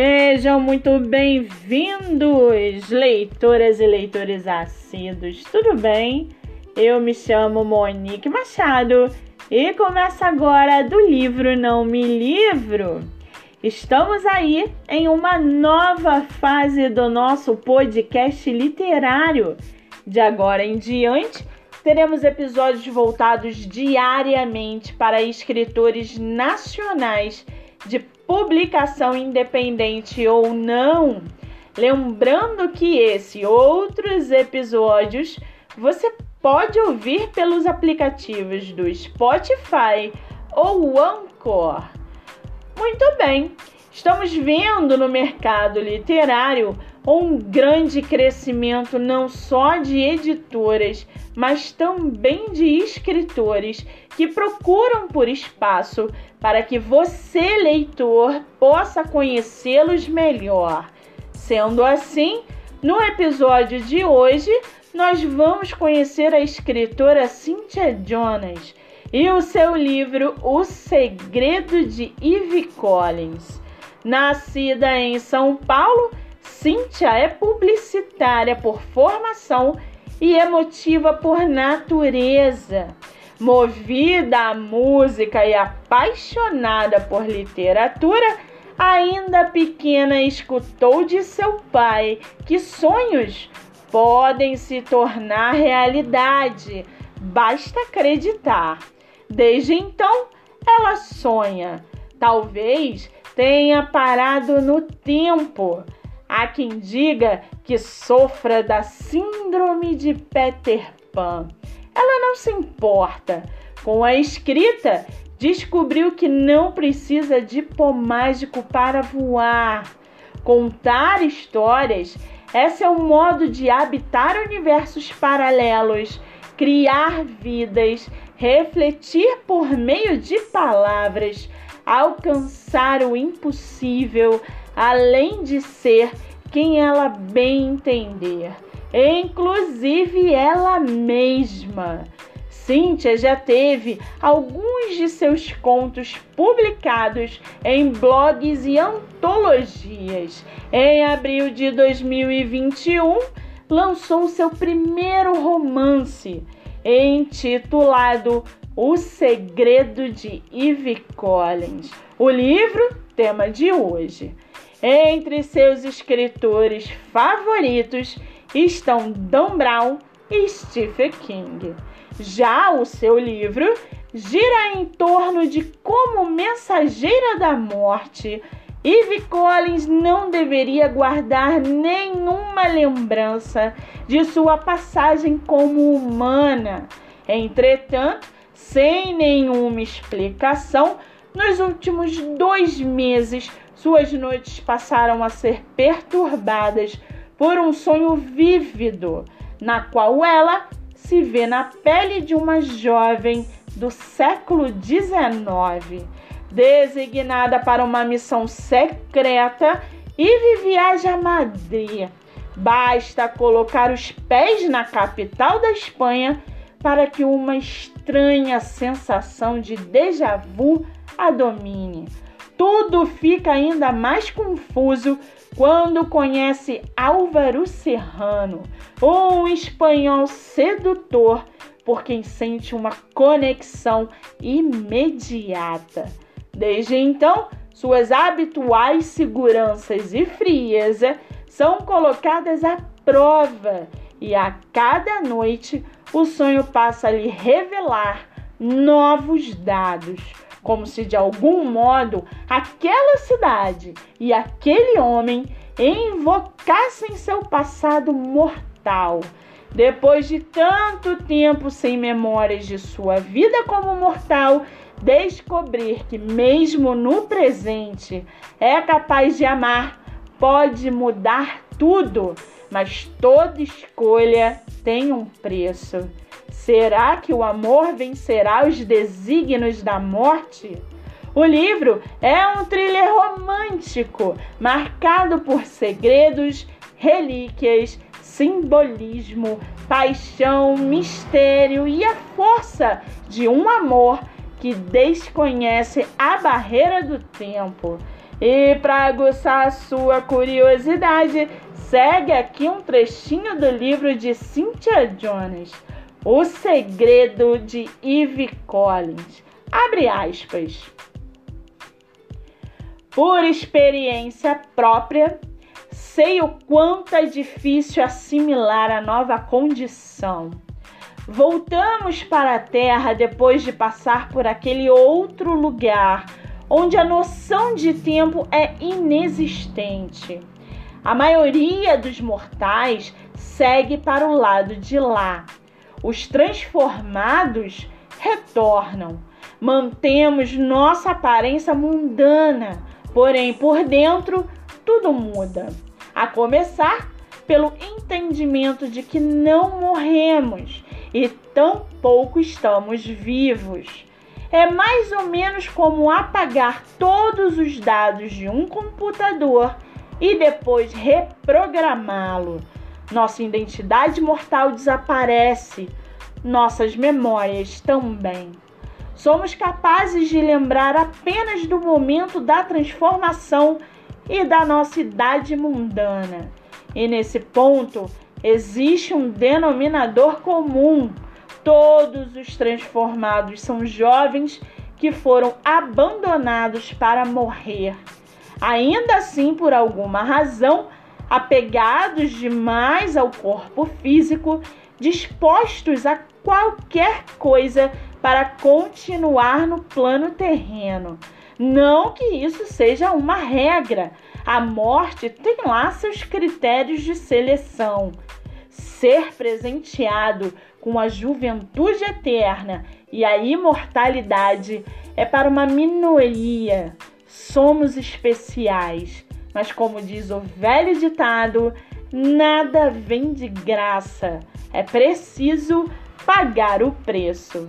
Sejam muito bem-vindos, leitoras e leitores assíduos. Tudo bem? Eu me chamo Monique Machado e começa agora do livro Não Me Livro. Estamos aí em uma nova fase do nosso podcast literário. De agora em diante, teremos episódios voltados diariamente para escritores nacionais de publicação independente ou não. Lembrando que esse e outros episódios você pode ouvir pelos aplicativos do Spotify ou Anchor. Muito bem, estamos vendo no mercado literário um grande crescimento não só de editoras, mas também de escritores que procuram por espaço para que você, leitor, possa conhecê-los melhor. Sendo assim, no episódio de hoje, nós vamos conhecer a escritora Cynthia Jonas e o seu livro O Segredo de Ivy Collins. Nascida em São Paulo, Cíntia é publicitária por formação e emotiva por natureza. Movida à música e apaixonada por literatura, ainda pequena escutou de seu pai que sonhos podem se tornar realidade, basta acreditar. Desde então, ela sonha. Talvez tenha parado no tempo Há quem diga que sofra da síndrome de Peter Pan. Ela não se importa. Com a escrita, descobriu que não precisa de pó mágico para voar. Contar histórias, esse é um modo de habitar universos paralelos, criar vidas, refletir por meio de palavras, alcançar o impossível, além de ser quem ela bem entender, inclusive ela mesma. Cíntia já teve alguns de seus contos publicados em blogs e antologias. Em abril de 2021, lançou seu primeiro romance, intitulado O Segredo de Ivy Collins. O livro, tema de hoje. Entre seus escritores favoritos estão Dan Brown e Stephen King. Já o seu livro gira em torno de como mensageira da morte, Eve Collins não deveria guardar nenhuma lembrança de sua passagem como humana. Entretanto, sem nenhuma explicação, nos últimos dois meses suas noites passaram a ser perturbadas por um sonho vívido, na qual ela se vê na pele de uma jovem do século XIX, designada para uma missão secreta e viaja a Madrid. Basta colocar os pés na capital da Espanha para que uma estranha sensação de déjà vu a domine tudo fica ainda mais confuso quando conhece Álvaro Serrano, um espanhol sedutor por quem sente uma conexão imediata. Desde então, suas habituais seguranças e frieza são colocadas à prova e a cada noite o sonho passa a lhe revelar novos dados como se de algum modo aquela cidade e aquele homem invocassem seu passado mortal. Depois de tanto tempo sem memórias de sua vida como mortal, descobrir que, mesmo no presente, é capaz de amar, pode mudar tudo, mas toda escolha tem um preço. Será que o amor vencerá os desígnios da morte? O livro é um thriller romântico, marcado por segredos, relíquias, simbolismo, paixão, mistério e a força de um amor que desconhece a barreira do tempo. E para aguçar a sua curiosidade, segue aqui um trechinho do livro de Cynthia Jones, O Segredo de Eve Collins. Abre aspas. Por experiência própria, sei o quanto é difícil assimilar a nova condição. Voltamos para a Terra depois de passar por aquele outro lugar onde a noção de tempo é inexistente. A maioria dos mortais segue para o lado de lá. Os transformados retornam. Mantemos nossa aparência mundana, porém por dentro tudo muda. A começar pelo entendimento de que não morremos e tampouco estamos vivos. É mais ou menos como apagar todos os dados de um computador e depois reprogramá-lo. Nossa identidade mortal desaparece, nossas memórias também. Somos capazes de lembrar apenas do momento da transformação e da nossa idade mundana. E nesse ponto existe um denominador comum Todos os transformados são jovens que foram abandonados para morrer. Ainda assim, por alguma razão, apegados demais ao corpo físico, dispostos a qualquer coisa para continuar no plano terreno. Não que isso seja uma regra. A morte tem lá seus critérios de seleção. Ser presenteado com a juventude eterna e a imortalidade é para uma minoria. Somos especiais, mas como diz o velho ditado, nada vem de graça. É preciso pagar o preço.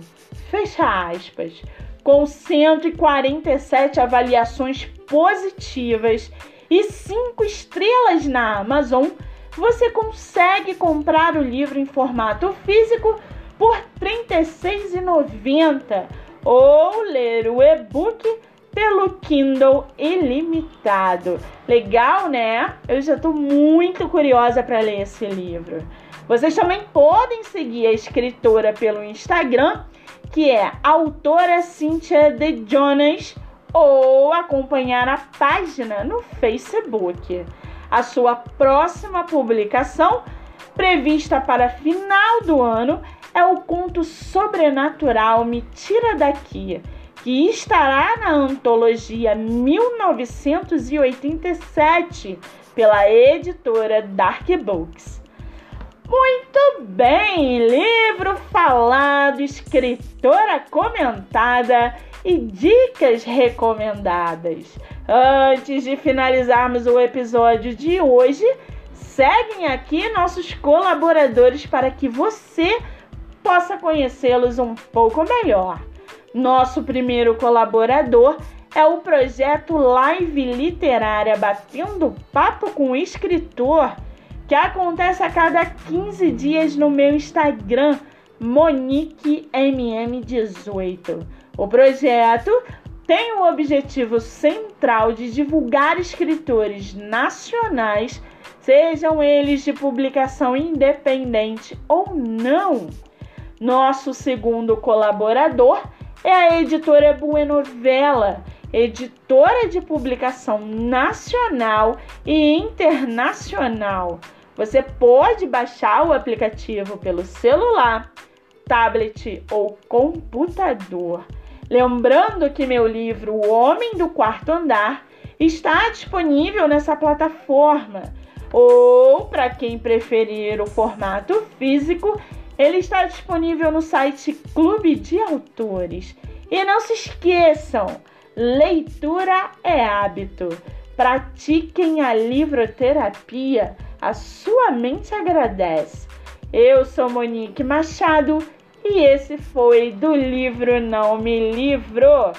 Fecha aspas. Com 147 avaliações positivas e 5 estrelas na Amazon, você consegue comprar o livro em formato físico por R$ 36,90 ou ler o e-book pelo Kindle ilimitado. Legal, né? Eu já estou muito curiosa para ler esse livro. Vocês também podem seguir a escritora pelo Instagram, que é autora Cynthia de Jonas, ou acompanhar a página no Facebook. A sua próxima publicação, prevista para final do ano, é o conto sobrenatural Me Tira Daqui, que estará na antologia 1987 pela editora Dark Books. Muito bem, livro falado, escritora comentada e dicas recomendadas. Antes de finalizarmos o episódio de hoje, seguem aqui nossos colaboradores para que você possa conhecê-los um pouco melhor. Nosso primeiro colaborador é o projeto Live Literária Batendo Papo com o Escritor, que acontece a cada 15 dias no meu Instagram, MoniqueMM18. O projeto tem o objetivo central de divulgar escritores nacionais, sejam eles de publicação independente ou não. Nosso segundo colaborador é a editora Buenovela, editora de publicação nacional e internacional. Você pode baixar o aplicativo pelo celular, tablet ou computador. Lembrando que meu livro O Homem do Quarto Andar está disponível nessa plataforma. Ou, para quem preferir o formato físico, ele está disponível no site Clube de Autores. E não se esqueçam, leitura é hábito. Pratiquem a livroterapia, a sua mente agradece. Eu sou Monique Machado e esse foi do livro Não Me Livro.